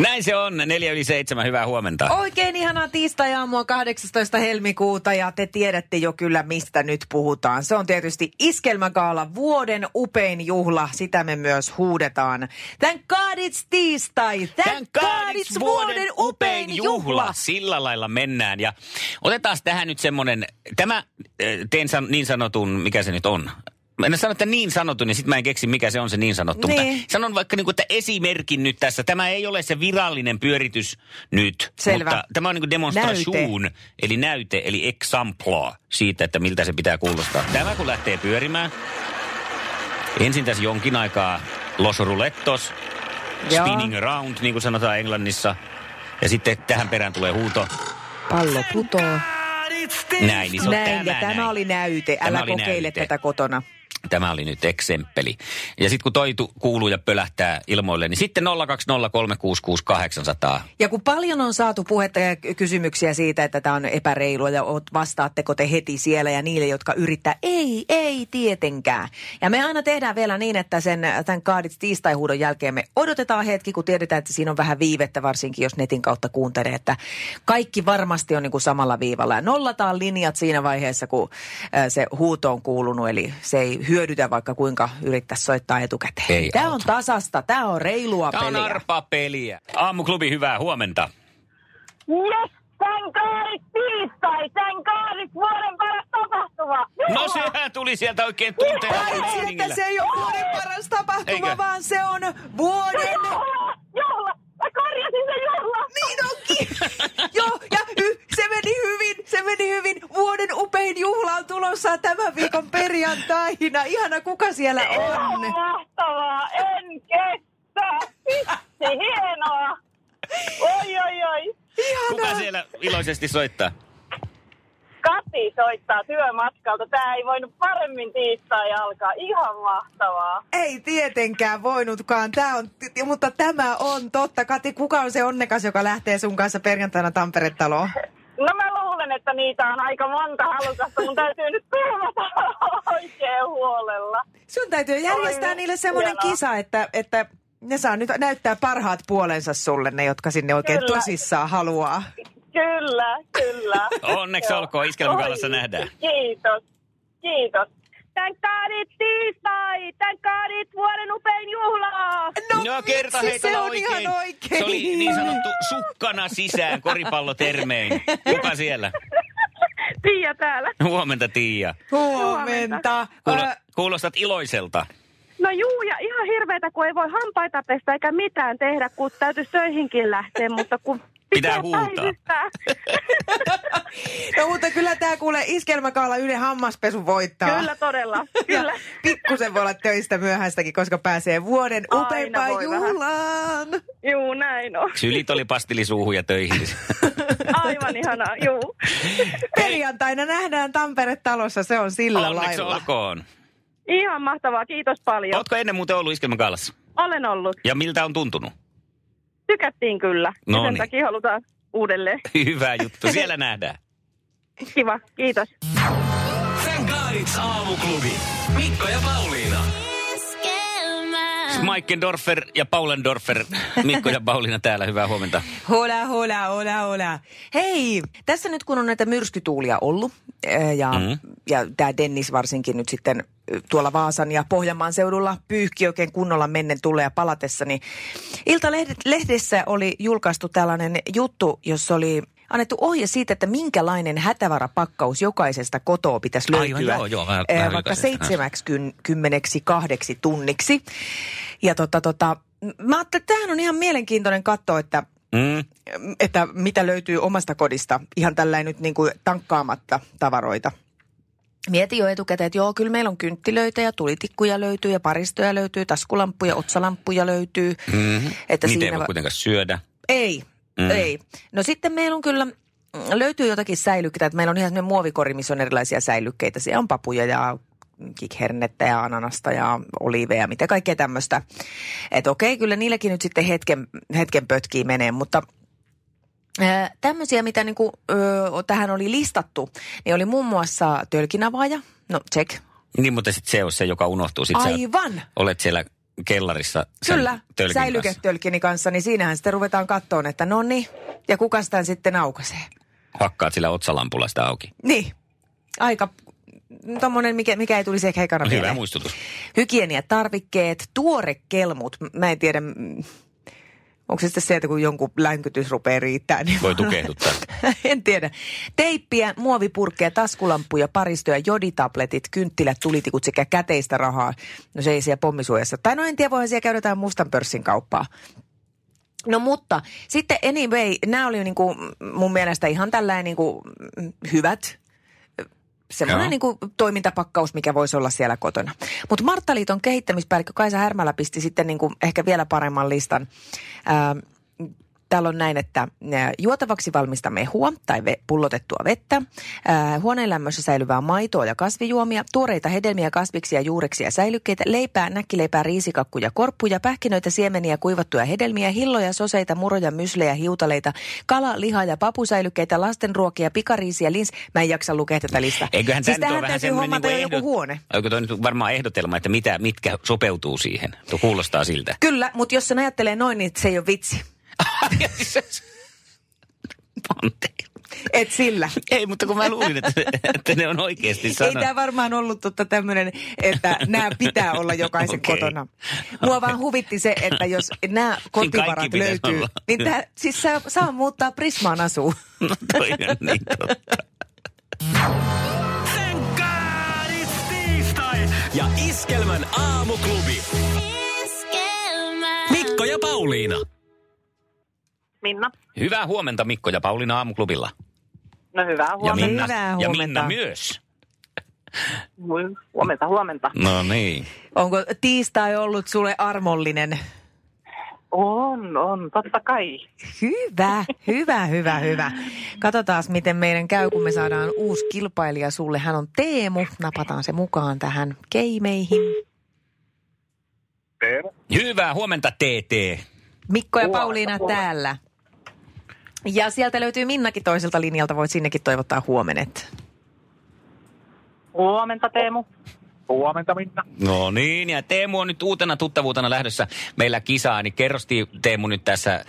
Näin se on, neljä yli seitsemän, hyvää huomenta. Oikein ihanaa tiistai-aamua 18. helmikuuta ja te tiedätte jo kyllä mistä nyt puhutaan. Se on tietysti Iskelmägaala, vuoden upein juhla, sitä me myös huudetaan. Thank God it's tiistai, thank, God it's vuoden upein juhla. Sillä lailla mennään ja otetaan tähän nyt semmonen, tämä äh, teen san, niin sanotun, mikä se nyt on, Mä en sano, että niin sanottu, niin sitten mä en keksi, mikä se on se niin sanottu. Niin. Mutta sanon vaikka niin kuin, että esimerkin nyt tässä. Tämä ei ole se virallinen pyöritys nyt. Selvä. Mutta tämä on niin kuin demonstration, eli näyte, eli exemplar siitä, että miltä se pitää kuulostaa. Tämä kun lähtee pyörimään, ensin tässä jonkin aikaa los roulettos, Joo. spinning around, niin kuin sanotaan Englannissa. Ja sitten tähän perään tulee huuto. Pallo putoo. Näin, niin se on Näin, ja tämä tämä näin. oli näyte. Tämä Älä oli kokeile näyte. tätä kotona. Tämä oli nyt eksemppeli. Ja sitten kun toi tu- kuuluu ja pölähtää ilmoille, niin sitten 020366800. Ja kun paljon on saatu puhetta ja ky- kysymyksiä siitä, että tämä on epäreilua ja vastaatteko te heti siellä ja niille, jotka yrittää, ei, ei tietenkään. Ja me aina tehdään vielä niin, että sen tämän kaadit tiistaihuudon jälkeen me odotetaan hetki, kun tiedetään, että siinä on vähän viivettä, varsinkin jos netin kautta kuuntelee, että kaikki varmasti on niin kuin samalla viivalla. Ja nollataan linjat siinä vaiheessa, kun se huuto on kuulunut, eli se ei hyödytä vaikka kuinka yrittäisi soittaa etukäteen. Ei tämä on auta. tasasta, tämä on reilua Tämä on peliä. arpapeliä. Aamuklubi, hyvää huomenta. Yes, tän kaarit tiistai, tän kaarit vuoden paras tapahtuma. No sehän tuli sieltä oikein tunteella Paitsi, että se ei ole vuoden paras tapahtuma, Eikö? vaan se on vuoden... Juhla, juhla, mä korjasin sen juhla. Niin onkin! Joo, ja y- se meni hyvin, se meni hyvin. Vuoden upein juhla on tulossa tämän perjantaina. Ihana, kuka siellä Ihan on? mahtavaa, en kestä. Vitsi, hienoa. Oi, oi, oi. Kuka Ihana. siellä iloisesti soittaa? Kati soittaa työmatkalta. Tää ei voinut paremmin tiistai alkaa. Ihan mahtavaa. Ei tietenkään voinutkaan, tää on, mutta tämä on totta. Kati, kuka on se onnekas, joka lähtee sun kanssa perjantaina Tampere-taloon? Että niitä on aika monta halukasta. Mun täytyy nyt turvata oikein huolella. Sun täytyy järjestää Oi, niille semmoinen hienoa. kisa, että, että ne saa nyt näyttää parhaat puolensa sulle, ne jotka sinne oikein Kyllä. tosissaan haluaa. Kyllä, kyllä. Onneksi olkoon, Iskelmägaalassa Oi, nähdään. Kiitos, kiitos. Tän kaadit tiistai, tän kaadit vuoden upein juhla. No kerta vitsi, heitolla se on oikein. ihan oikein. Se oli niin sanottu sukkana sisään koripallotermein. Kuka siellä? Tiia täällä. Huomenta Tiia. Huomenta. Kuulo, kuulostat iloiselta. No juu, ja ihan hirveetä, kun ei voi hampaita pestä eikä mitään tehdä, kun täytyisi töihinkin lähteä, mutta kun Pitää huutaa. no mutta kyllä tämä kuule iskelmäkaala yhden hammaspesu voittaa. Kyllä todella, kyllä. Pikkusen voi olla töistä myöhäistäkin, koska pääsee vuoden upeimpaan juhlaan. Juu, näin on. Sylit oli pastillisuuhun ja töihin. Aivan ihanaa, juu. Perjantaina nähdään Tampere-talossa, se on sillä Onneksi lailla. olkoon. Ihan mahtavaa, kiitos paljon. Ootko ennen muuten ollut Iskelmägaalassa? Olen ollut. Ja miltä on tuntunut? Tykättiin kyllä. No sen takia halutaan uudelleen. Hyvä juttu. Siellä nähdään. Kiva, kiitos. Thank God it's aamuklubi. Mikko ja Pauliina. Schmeikendorfer ja Paulendorfer. Mikko ja Pauliina täällä. Hyvää huomenta. Hola, hola, hola, hola. Hei, tässä nyt kun on näitä myrskytuulia ollut, ää, ja, Mhm. mm. ja tämä Dennis varsinkin nyt sitten ö, tuolla Vaasan ja Pohjanmaan seudulla pyyhki oikein kunnolla mennen tulee ja palatessa, niin Ilta-lehdessä oli julkaistu tällainen juttu, jossa oli annettu ohje siitä, että minkälainen hätävarapakkaus jokaisesta kotoa pitäisi Aivan, löytyä joo, joo, vähän- ää, vähän vaikka vilkaisin sitä. 72 tunniksi. Ja tota, tota, mä ajattelin, että tämähän on ihan mielenkiintoinen katto, että Mm. että mitä löytyy omasta kodista, ihan tällainen nyt niin kuin tankkaamatta tavaroita. Mietin jo etukäteen, että joo, kyllä meillä on kynttilöitä ja tulitikkuja löytyy ja paristoja löytyy, taskulamppuja, otsalamppuja löytyy. Mm-hmm. Että Niitä ei siinä voi va- kuitenkaan syödä. Ei, Mm. mm. ei. No sitten meillä on kyllä löytyy jotakin säilykkeitä. Että meillä on ihan sellainen muovikori, missä on erilaisia säilykkeitä. Siellä on papuja ja kikhernettä ja ananasta ja oliveja, mitä kaikkea tämmöistä. Että okei, kyllä niilläkin nyt sitten hetken, hetken pötkii menee, mutta ää, tämmöisiä, mitä niinku, ö, tähän oli listattu, niin oli muun muassa tölkinavaaja. No, check. Niin, mutta sitten se on se, joka unohtuu. Sit Aivan. olet siellä kellarissa sen Kyllä, kanssa. säilyketölkini kanssa, niin siinähän sitten ruvetaan kattoon, että no niin, ja kuka sitä sitten aukaisee. Hakkaat sillä otsalampulla sitä auki. Niin, aika tommonen, mikä, mikä ei tulisi ehkä ekana Hyvä mieleen. muistutus. Hygieniatarvikkeet, tuorekelmut, mä en tiedä, onko se sitten se, että kun jonkun länkytys rupeaa riittää, niin Voi tukehduttaa. en tiedä. Teippiä, muovipurkkeja, taskulampuja, paristoja, joditabletit, kynttilät, tulitikut sekä käteistä rahaa. No se ei siellä pommisuojassa. Tai no en tiedä, voihan siellä käydä jotain mustan pörssin kauppaa. No mutta sitten anyway, nämä oli niinku mun mielestä ihan tällainen niinku hyvät semmoinen niin kuin toimintapakkaus, mikä voisi olla siellä kotona. Mutta Marttaliiton kehittämispäällikkö Kaisa Härmälä pisti sitten niin kuin ehkä vielä paremman listan. Ää, Täällä on näin, että juotavaksi valmista mehua tai ve, pullotettua vettä, ää, huoneen lämmössä säilyvää maitoa ja kasvijuomia, tuoreita hedelmiä, kasviksia, juureksia ja säilykkeitä, leipää, näkkileipää, riisikakkuja, korppuja, pähkinöitä, siemeniä, kuivattuja hedelmiä, hilloja, soseita, muroja, myslejä, hiutaleita, kala, liha ja papusäilykkeitä, lastenruokia, pikariisiä, lins. Mä en jaksa lukea tätä listaa. Eiköhän siis tämä tähän täytyy hommata niinku jo joku ehdot- huone. Onko toi nyt varmaan ehdotelma, että mitä, mitkä sopeutuu siihen? Tuo kuulostaa siltä. Kyllä, mutta jos sen ajattelee noin, niin se ei ole vitsi. Et sillä. Ei, mutta kun mä luulin, että, että ne on oikeasti Ei sanonut. tämä varmaan ollut totta tämmöinen, että nämä pitää olla jokaisen Okei. kotona. Mua vaan huvitti se, että jos nämä kotivarat pitäisi löytyy, olla. niin tää, siis saa, saa muuttaa Prismaan asuun. No toi on niin totta. Ja Iskelmän aamuklubi. Mikko ja Pauliina. Minna. Hyvää huomenta Mikko ja Pauliina aamuklubilla. No hyvää Ja huomenta. Minna, Hyvää ja huomenta. Minna myös. Huomenta, huomenta. No niin. Onko tiistai ollut sulle armollinen? On, on, totta kai. Hyvä, hyvä, hyvä, hyvä. Katsotaan, miten meidän käy, kun me saadaan uusi kilpailija sulle. Hän on Teemu. Napataan se mukaan tähän keimeihin. Hyvää huomenta TT. Mikko ja Huomenta, Pauliina huomenta. täällä. Ja sieltä löytyy Minnakin toiselta linjalta. Voit sinnekin toivottaa huomenet. Huomenta, Teemu. Huomenta Minna. No niin, ja Teemu on nyt uutena tuttavuutena lähdössä meillä kisaa, niin kerrosti Teemu nyt tässä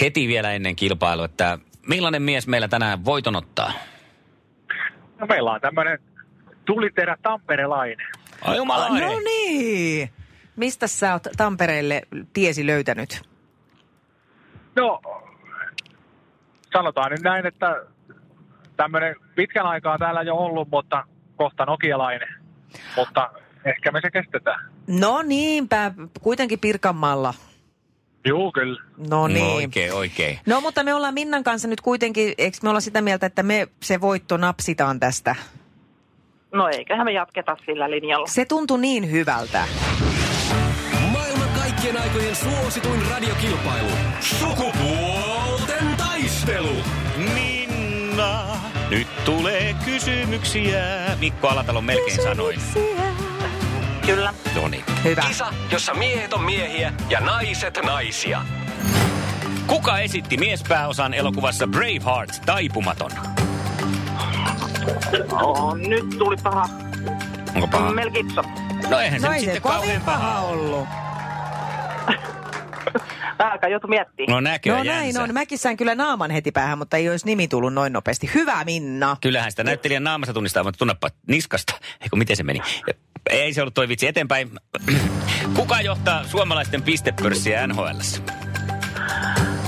heti vielä ennen kilpailua, että millainen mies meillä tänään voiton ottaa? No meillä on tämmöinen tuliterä tamperelainen. Ai jumalainen. No niin. Mistä sä oot Tampereelle tiesi löytänyt? No, sanotaan nyt näin, että tämmöinen pitkän aikaa täällä jo ollut, mutta kohta nokialainen. Mutta ehkä me se kestetään. No niinpä, kuitenkin Pirkanmaalla. Juu, kyllä. No niin. No oikein, oikein. No mutta me ollaan Minnan kanssa nyt kuitenkin, eikö me olla sitä mieltä, että me se voitto napsitaan tästä? No eiköhän me jatketa sillä linjalla. Se tuntui niin hyvältä. Maailman kaikkien aikojen suosituin radiokilpailu. Sukupuolten taistelu. Minna, nyt tulee kysymyksiä. Mikko Alatalo melkein sanoi. Kyllä. No niin. Hyvä. Kisa, jossa miehet on miehiä ja naiset naisia. Kuka esitti miespääosan elokuvassa Braveheart taipumaton? Oh, nyt tuli paha. Onko paha? Mel Gibson. No eihän se No nyt ei se sitten kauhean paha paha ole. Aika joutu miettimään. No näkö No näin on. Mäkin sain kyllä naaman heti päähän, mutta ei olisi nimi tullut noin nopeasti. Hyvä Minna. Kyllähän sitä näyttelijän naamasta tunnistaa, mutta tunnapa niskasta. Eikö miten se meni? Ei se ollut toi vitsi eteenpäin. Kuka johtaa suomalaisten pistepörssiä NHLssä?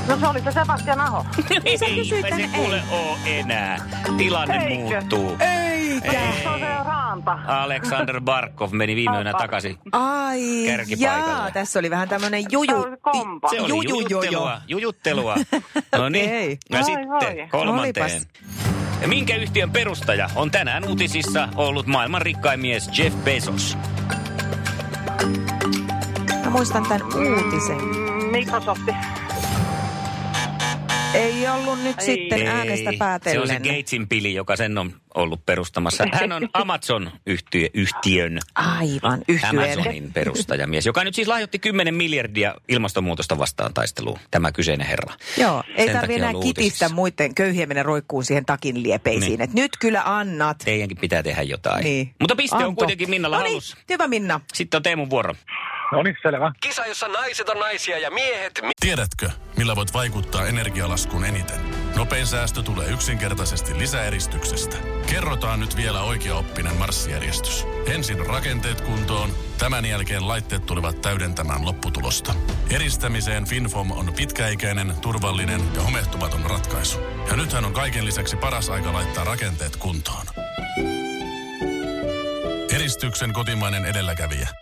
No se oli se Sebastian Aho. Ei kysyit se kuule oo enää. Tilanne Eikö? muuttuu. Eikä. Alexander Barkov meni viime yönä takaisin. Ai jaa, tässä oli vähän tämmöinen juju. Se oli jujuttelua. Jujuttelua. No niin. Ja sitten kolmanteen. Olipas. Ja minkä yhtiön perustaja on tänään uutisissa ollut maailman rikkain mies Jeff Bezos? Mä muistan tämän uutisen. Microsofti. Ei ollut nyt Ei. sitten äänestä Se päätellen. on se Gatesin pili, joka sen on ollut perustamassa. Hän on Amazon-yhtiön Aivan, yhtyeen. Amazonin perustajamies, joka nyt siis lahjoitti 10 miljardia ilmastonmuutosta vastaan taisteluun, tämä kyseinen herra. Joo, ei Sen tarvi takia enää on kitistä muiden köyhiä mennä roikkuun siihen takin liepeisiin. Niin. Et nyt kyllä annat. Teidänkin pitää tehdä jotain. Niin. Mutta piste on Anto. kuitenkin Minnalla No niin, halus. hyvä Minna. Sitten on Teemun vuoro. No niin, selvä. Kisa, jossa naiset on naisia ja miehet... Mi- Tiedätkö, millä voit vaikuttaa energialaskuun eniten? Nopein säästö tulee yksinkertaisesti lisäeristyksestä. Kerrotaan nyt vielä oikeaoppinen marssijärjestys. Ensin rakenteet kuntoon, tämän jälkeen laitteet tulevat täydentämään lopputulosta. Eristämiseen FinFom on pitkäikäinen, turvallinen ja homehtumaton ratkaisu. Ja nythän on kaiken lisäksi paras aika laittaa rakenteet kuntoon. Eristyksen kotimainen edelläkävijä.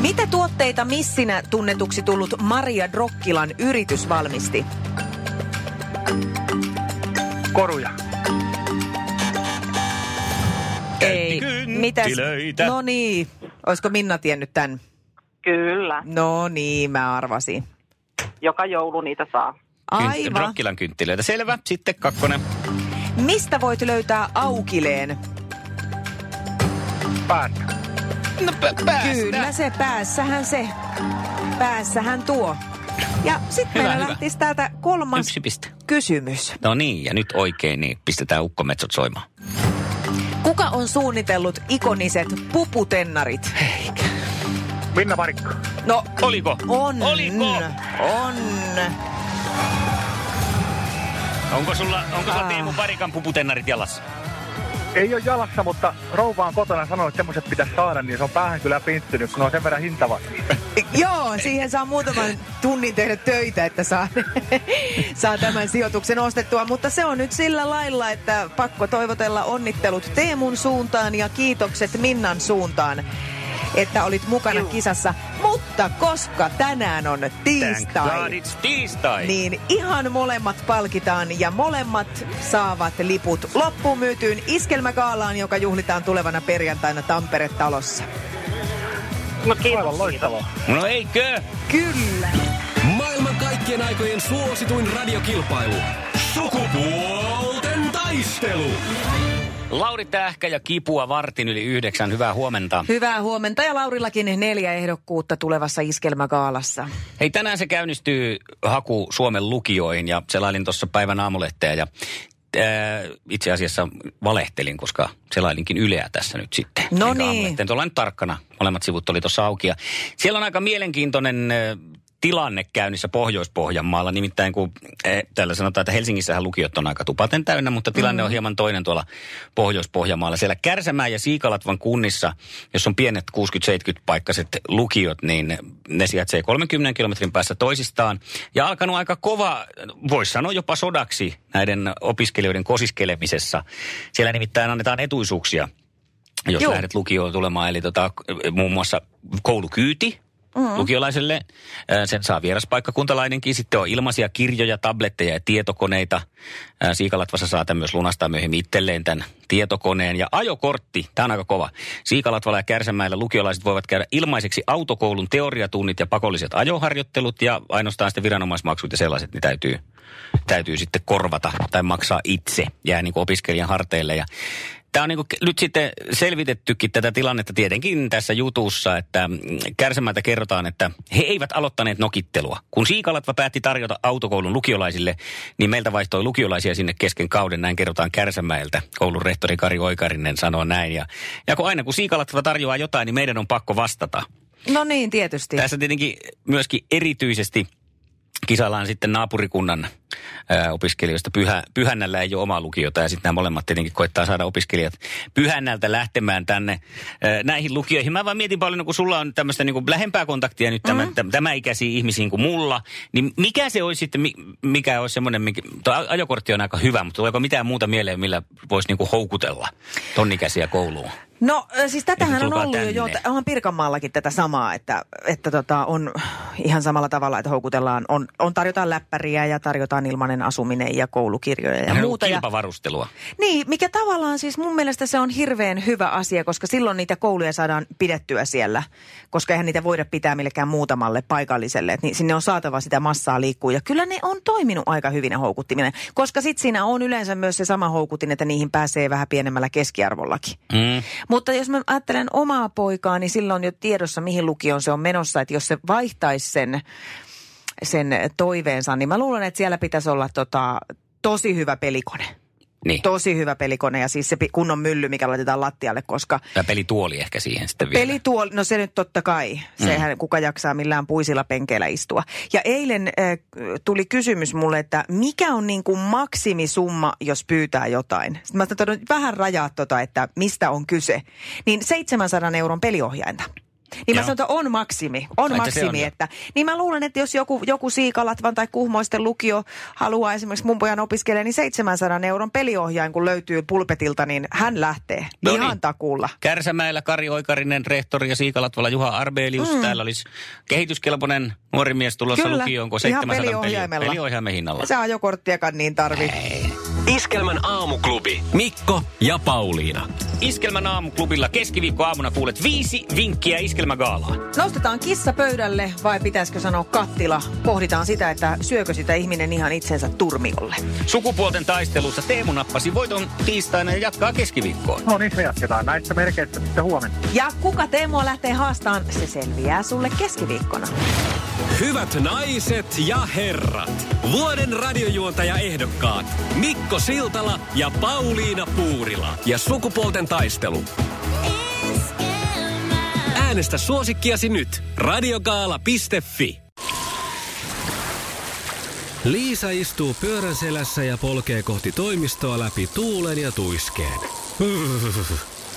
Mitä tuotteita missinä tunnetuksi tullut Maria Drokkilan yritys valmisti? Koruja. Ei. Mitäs? kynttilöitä. No niin. Olisiko Minna tiennyt tämän? Kyllä, No niin, mä arvasin. joka joulu niitä saa. Aivan. Rokkilan kynttilöitä. Selvä. Sitten kakkonen. Mistä voit löytää aukileen? Päästä. No pä- päästä. Kyllä se päässähän se. Päässähän tuo. Ja sitten meillä hyvä. lähtisi täältä kolmas Yksi piste. kysymys. No niin, ja nyt oikein, niin pistetään ukkometsot soimaan. Kuka on suunnitellut ikoniset puputennarit? Minna Varikko. No, Oliko? on. Oliko? On. Onko sulla, onko sulla Ah. Teemu Parikan puputennarit jalassa? Ei ole jalassa, mutta rouva on kotona sanonut, että semmoiset pitäisi saada, niin se on päähän kyllä pinttynyt, kun ne on sen verran hintava. Joo, siihen saa muutaman tunnin tehdä töitä, että saa, saa tämän sijoituksen ostettua. Mutta se on nyt sillä lailla, että pakko toivotella onnittelut Teemun suuntaan ja kiitokset Minnan suuntaan, että olit mukana kisassa. Mutta koska tänään on tiistai, it's tiistai. niin ihan molemmat palkitaan ja molemmat saavat liput loppumyytyyn iskelmäkaalaan, joka juhlitaan tulevana perjantaina Tampere-talossa. No kiitos. Loistavaa. No eikö? Kyllä. Maailman kaikkien aikojen suosituin radiokilpailu. Sukupuolten taistelu. Lauri Tähkä ja Kipua vartin yli yhdeksän. Hyvää huomenta. Hyvää huomenta ja Laurillakin neljä ehdokkuutta tulevassa iskelmäkaalassa. Hei, tänään se käynnistyy haku Suomen lukioihin ja selailin tuossa päivän aamulehteä ja ää, itse asiassa valehtelin, koska selailinkin Yleä tässä nyt sitten. No niin. Tuolla nyt tarkkana. Molemmat sivut oli tuossa auki ja siellä on aika mielenkiintoinen ää, tilanne käynnissä Pohjois-Pohjanmaalla. Nimittäin kun eh, täällä sanotaan, että Helsingissähän lukiot on aika tupaten täynnä, mutta tilanne mm. on hieman toinen tuolla Pohjois-Pohjanmaalla. Siellä Kärsämään ja Siikalatvan kunnissa, jos on pienet 60-70 paikkaiset lukiot, niin ne sijaitsee 30 kilometrin päässä toisistaan. Ja alkanut aika kova, voisi sanoa jopa sodaksi näiden opiskelijoiden kosiskelemisessa. Siellä nimittäin annetaan etuisuuksia jos Joo. lähdet lukioon tulemaan. Eli tota, muun muassa koulukyyti mm-hmm. lukiolaiselle. Sen saa vieraspaikkakuntalainenkin. Sitten on ilmaisia kirjoja, tabletteja ja tietokoneita. Siikalatvassa saa myös lunastaa myöhemmin itselleen tämän tietokoneen. Ja ajokortti, tämä on aika kova. Siikalatvalla ja Kärsämäellä lukiolaiset voivat käydä ilmaiseksi autokoulun teoriatunnit ja pakolliset ajoharjoittelut. Ja ainoastaan sitten viranomaismaksut ja sellaiset, niin täytyy, täytyy sitten korvata tai maksaa itse. Jää niin kuin opiskelijan harteille. Ja Tämä on niin nyt sitten selvitettykin tätä tilannetta tietenkin tässä jutussa, että mm, Kärsämältä kerrotaan, että he eivät aloittaneet nokittelua. Kun Siikalatva päätti tarjota autokoulun lukiolaisille, niin meiltä vaihtoi lukiolaisia sinne kesken kauden, näin kerrotaan Kärsämäeltä. Koulun rehtori Kari Oikarinen sanoo näin. Ja, ja kun aina kun Siikalatva tarjoaa jotain, niin meidän on pakko vastata. No niin, tietysti. Tässä tietenkin myöskin erityisesti kisaillaan sitten naapurikunnan ää, opiskelijoista. Pyhä, Pyhännällä ei ole omaa lukiota ja sitten nämä molemmat tietenkin koittaa saada opiskelijat Pyhännältä lähtemään tänne ää, näihin lukioihin. Mä vaan mietin paljon, kun sulla on tämmöistä niin lähempää kontaktia nyt tämän, mm. tämä ikäisiä ihmisiin kuin mulla, niin mikä se olisi sitten, mikä olisi semmoinen, mikä, ajokortti on aika hyvä, mutta tuleeko mitään muuta mieleen, millä voisi niin houkutella tonnikäisiä kouluun? No siis tätähän on ollut tänne. jo, onhan Pirkanmaallakin tätä samaa, että, että tota, on ihan samalla tavalla, että houkutellaan, on, on tarjotaan läppäriä ja tarjotaan ilmainen asuminen ja koulukirjoja ja, ja muuta. Kilpavarustelua. Ja, niin, mikä tavallaan siis mun mielestä se on hirveän hyvä asia, koska silloin niitä kouluja saadaan pidettyä siellä, koska eihän niitä voida pitää millekään muutamalle paikalliselle, että niin, sinne on saatava sitä massaa liikkuu ja kyllä ne on toiminut aika hyvin ne houkuttiminen, koska sitten siinä on yleensä myös se sama houkutin, että niihin pääsee vähän pienemmällä keskiarvollakin. Mm. Mutta jos mä ajattelen omaa poikaa, niin silloin jo tiedossa, mihin lukioon se on menossa. Että jos se vaihtaisi sen, sen toiveensa, niin mä luulen, että siellä pitäisi olla tota, tosi hyvä pelikone. Niin. Tosi hyvä pelikone ja siis se kunnon mylly, mikä laitetaan lattialle, koska... Ja pelituoli ehkä siihen sitten vielä. Pelituoli, no se nyt totta kai. Mm. Sehän kuka jaksaa millään puisilla penkeillä istua. Ja eilen äh, tuli kysymys mulle, että mikä on niin kuin maksimisumma, jos pyytää jotain. Sitten mä sanoin, vähän rajaa tota, että mistä on kyse. Niin 700 euron peliohjainta. Niin mä sanon, että on maksimi. On Ai, maksimi. On että, niin mä luulen, että jos joku, joku Siikalatvan tai Kuhmoisten lukio haluaa esimerkiksi mun pojan opiskella, niin 700 euron peliohjain, kun löytyy pulpetilta, niin hän lähtee. No Ihan niin. takuulla. Kärsämäellä Kari Oikarinen, rehtori ja Siikalatvala Juha Arbelius. Mm. Täällä olisi kehityskelpoinen nuori mies tulossa Kyllä. lukioon, kun 700 peliohjaimella. peliohjaimen hinnalla. Se ajokorttiakaan niin tarvi. Ei. Iskelmän aamuklubi. Mikko ja Pauliina. Iskelmän aamuklubilla keskiviikko aamuna kuulet viisi vinkkiä Iskelmägaalaan. Nostetaan kissa pöydälle vai pitäisikö sanoa kattila? Pohditaan sitä, että syökö sitä ihminen ihan itsensä turmiolle. Sukupuolten taistelussa Teemu nappasi voiton tiistaina ja jatkaa keskiviikkoon. No niin, me jatketaan näistä merkeistä sitten huomenna. Ja kuka Teemua lähtee haastaan, se selviää sulle keskiviikkona. Hyvät naiset ja herrat, vuoden radiojuontaja ehdokkaat Mikko Siltala ja Pauliina Puurila ja sukupuolten taistelu. Äänestä suosikkiasi nyt radiogaala.fi. Liisa istuu pyörän selässä ja polkee kohti toimistoa läpi tuulen ja tuiskeen.